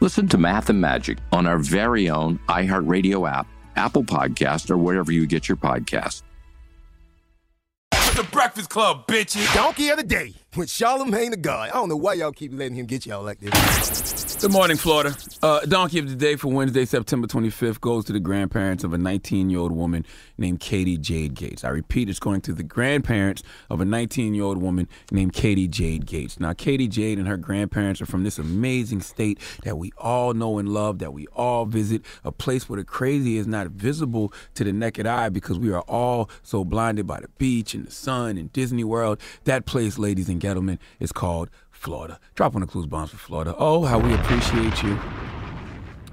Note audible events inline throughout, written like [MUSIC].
Listen to Math and Magic on our very own iHeartRadio app, Apple Podcast, or wherever you get your podcasts. The Breakfast Club, bitches. Donkey of the day with Charlemagne the God. I don't know why y'all keep letting him get y'all like this. Good morning, Florida. Uh, donkey of the day for Wednesday, September 25th goes to the grandparents of a 19 year old woman named Katie Jade Gates. I repeat, it's going to the grandparents of a 19 year old woman named Katie Jade Gates. Now, Katie Jade and her grandparents are from this amazing state that we all know and love, that we all visit, a place where the crazy is not visible to the naked eye because we are all so blinded by the beach and the sun and Disney World. That place, ladies and gentlemen, is called Florida. Drop on the clues bombs for Florida. Oh, how we appreciate you.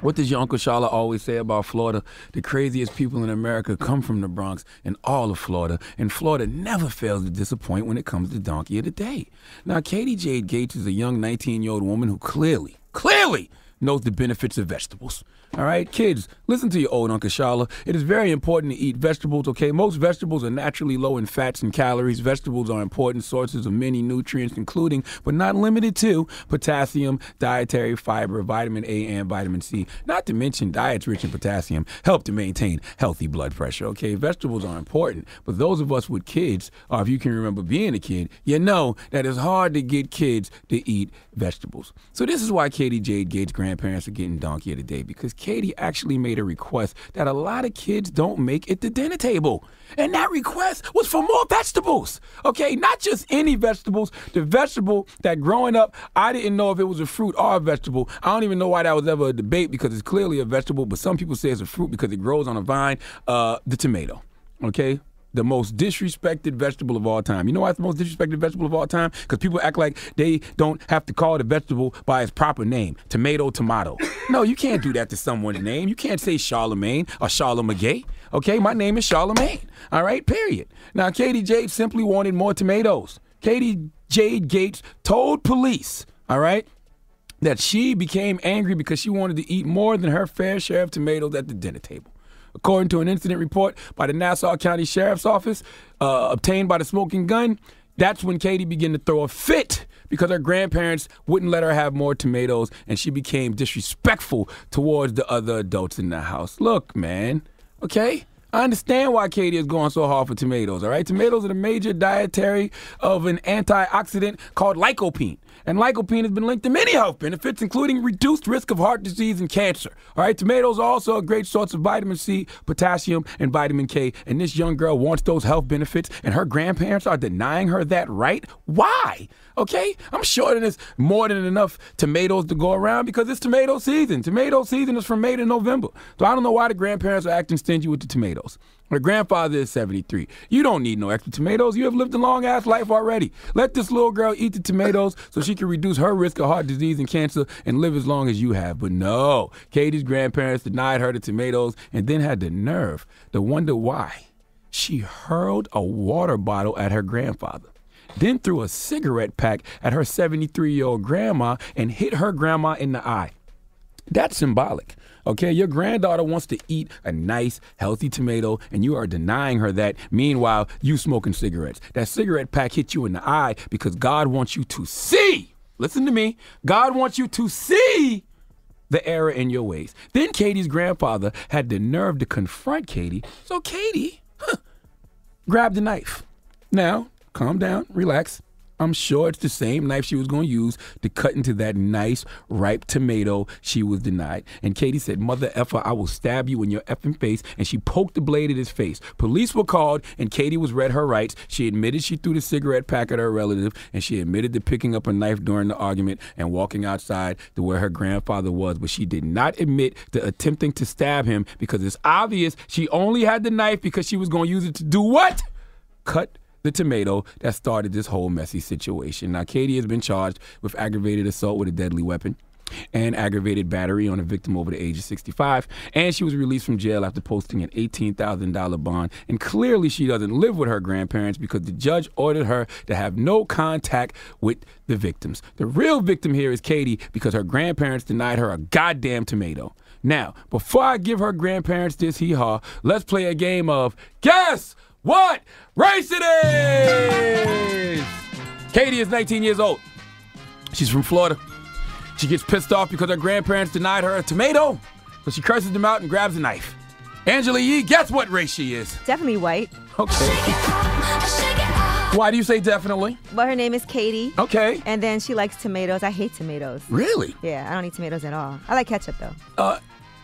What does your Uncle Shala always say about Florida? The craziest people in America come from the Bronx and all of Florida, and Florida never fails to disappoint when it comes to Donkey of the Day. Now, Katie Jade Gates is a young 19 year old woman who clearly, clearly knows the benefits of vegetables. All right, kids, listen to your old Uncle Shala. It is very important to eat vegetables, okay? Most vegetables are naturally low in fats and calories. Vegetables are important sources of many nutrients, including, but not limited to, potassium, dietary fiber, vitamin A, and vitamin C. Not to mention, diets rich in potassium help to maintain healthy blood pressure, okay? Vegetables are important, but those of us with kids, or if you can remember being a kid, you know that it's hard to get kids to eat vegetables. So this is why Katie Jade Gates' grandparents are getting donkey of the day, because Katie actually made a request that a lot of kids don't make at the dinner table. And that request was for more vegetables. Okay, not just any vegetables, the vegetable that growing up, I didn't know if it was a fruit or a vegetable. I don't even know why that was ever a debate because it's clearly a vegetable, but some people say it's a fruit because it grows on a vine. Uh, the tomato. Okay, the most disrespected vegetable of all time. You know why it's the most disrespected vegetable of all time? Because people act like they don't have to call the vegetable by its proper name. Tomato, tomato. [LAUGHS] No, you can't do that to someone's name. You can't say Charlemagne or Charlemagne. Okay, my name is Charlemagne. All right, period. Now, Katie Jade simply wanted more tomatoes. Katie Jade Gates told police, all right, that she became angry because she wanted to eat more than her fair share of tomatoes at the dinner table. According to an incident report by the Nassau County Sheriff's Office, uh, obtained by the smoking gun, that's when Katie began to throw a fit because her grandparents wouldn't let her have more tomatoes and she became disrespectful towards the other adults in the house. Look, man, okay? I understand why Katie is going so hard for tomatoes, all right? Tomatoes are the major dietary of an antioxidant called lycopene. And lycopene has been linked to many health benefits, including reduced risk of heart disease and cancer. All right, tomatoes are also a great source of vitamin C, potassium, and vitamin K. And this young girl wants those health benefits, and her grandparents are denying her that right. Why? Okay, I'm sure there's more than enough tomatoes to go around because it's tomato season. Tomato season is from May to November. So I don't know why the grandparents are acting stingy with the tomatoes. Her grandfather is 73. You don't need no extra tomatoes. You have lived a long ass life already. Let this little girl eat the tomatoes so she can reduce her risk of heart disease and cancer and live as long as you have. But no, Katie's grandparents denied her the tomatoes and then had the nerve to wonder why. She hurled a water bottle at her grandfather, then threw a cigarette pack at her 73 year old grandma and hit her grandma in the eye. That's symbolic. Okay, your granddaughter wants to eat a nice, healthy tomato, and you are denying her that. Meanwhile, you smoking cigarettes. That cigarette pack hit you in the eye because God wants you to see. Listen to me. God wants you to see the error in your ways. Then Katie's grandfather had the nerve to confront Katie. So Katie huh, grabbed the knife. Now, calm down, relax. I'm sure it's the same knife she was going to use to cut into that nice, ripe tomato she was denied. And Katie said, Mother effer, I will stab you in your effing face. And she poked the blade at his face. Police were called, and Katie was read her rights. She admitted she threw the cigarette pack at her relative, and she admitted to picking up a knife during the argument and walking outside to where her grandfather was. But she did not admit to attempting to stab him because it's obvious she only had the knife because she was going to use it to do what? Cut the tomato that started this whole messy situation. Now, Katie has been charged with aggravated assault with a deadly weapon and aggravated battery on a victim over the age of 65. And she was released from jail after posting an $18,000 bond. And clearly, she doesn't live with her grandparents because the judge ordered her to have no contact with the victims. The real victim here is Katie because her grandparents denied her a goddamn tomato. Now, before I give her grandparents this hee haw, let's play a game of Guess What Race It Is! Katie is 19 years old. She's from Florida. She gets pissed off because her grandparents denied her a tomato, so she curses them out and grabs a knife. Angela Yee, guess what race she is? Definitely white. Okay. Why do you say definitely? But her name is Katie. Okay. And then she likes tomatoes. I hate tomatoes. Really? Yeah, I don't eat tomatoes at all. I like ketchup though. Uh,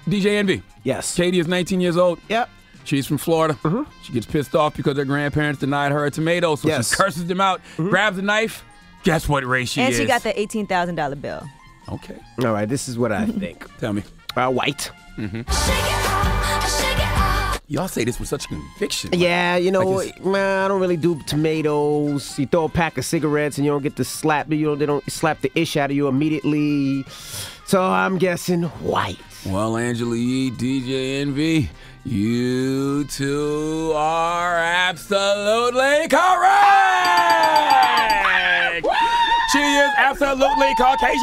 DJ Envy. Yes. Katie is 19 years old. Yep. She's from Florida. She gets pissed off because her grandparents denied her a tomato, so Yes. she curses them out, grabs a knife. Guess what race she and is? she got the eighteen thousand dollar bill. Okay. All right, this is what I [LAUGHS] think. Tell me. Uh, white. Mhm. Y'all say this with such conviction. Yeah, you know, Like it's- man, I don't really do tomatoes. You throw a pack of cigarettes and you don't get to slap. You know, they don't slap the ish out of you immediately. So I'm guessing white. Well, Angela Yee, DJ Envy, you two are absolutely correct. She is absolutely Caucasian.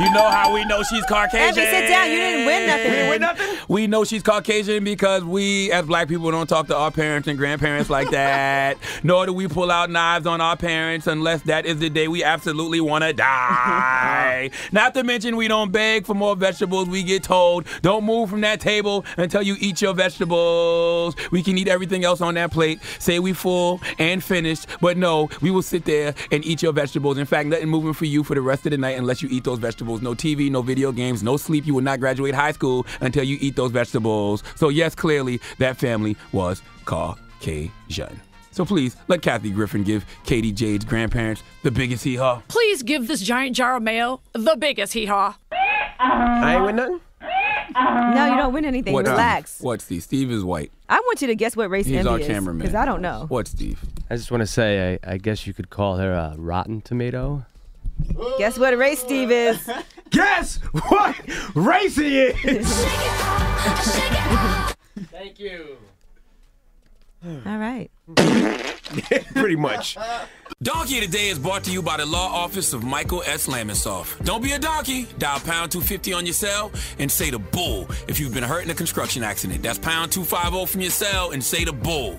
You know how we know she's Caucasian. Envy, sit down. You didn't win nothing. You didn't win nothing? We know she's Caucasian because we, as black people, don't talk to our parents and grandparents like [LAUGHS] that. Nor do we pull out knives on our parents unless that is the day we absolutely want to [LAUGHS] die. Not to mention, we don't beg for more vegetables. We get told, don't move from that table until you eat your vegetables. We can eat everything else on that plate. Say we full and finished, but no, we will sit there and eat your vegetables. In fact, nothing moving for you for the rest of the night unless you eat those vegetables. No TV, no video games, no sleep. You will not graduate high school until you eat those vegetables. So yes, clearly that family was Caucasian. So please let Kathy Griffin give Katie Jade's grandparents the biggest hee haw. Please give this giant jar of mayo the biggest hee haw. I ain't win nothing. No, you don't win anything. What, Steve? Relax. What, Steve? Steve is white. I want you to guess what race He's Envy our is. cameraman. Because I don't know. What, Steve? I just want to say, I, I guess you could call her a rotten tomato. Guess what race Steve is? [LAUGHS] Guess what race he is? Thank you. All right. [LAUGHS] Pretty much. Donkey of the Day is brought to you by the law office of Michael S. Lamonsoff. Don't be a donkey. Dial pound 250 on your cell and say the bull if you've been hurt in a construction accident. That's pound 250 from your cell and say the bull.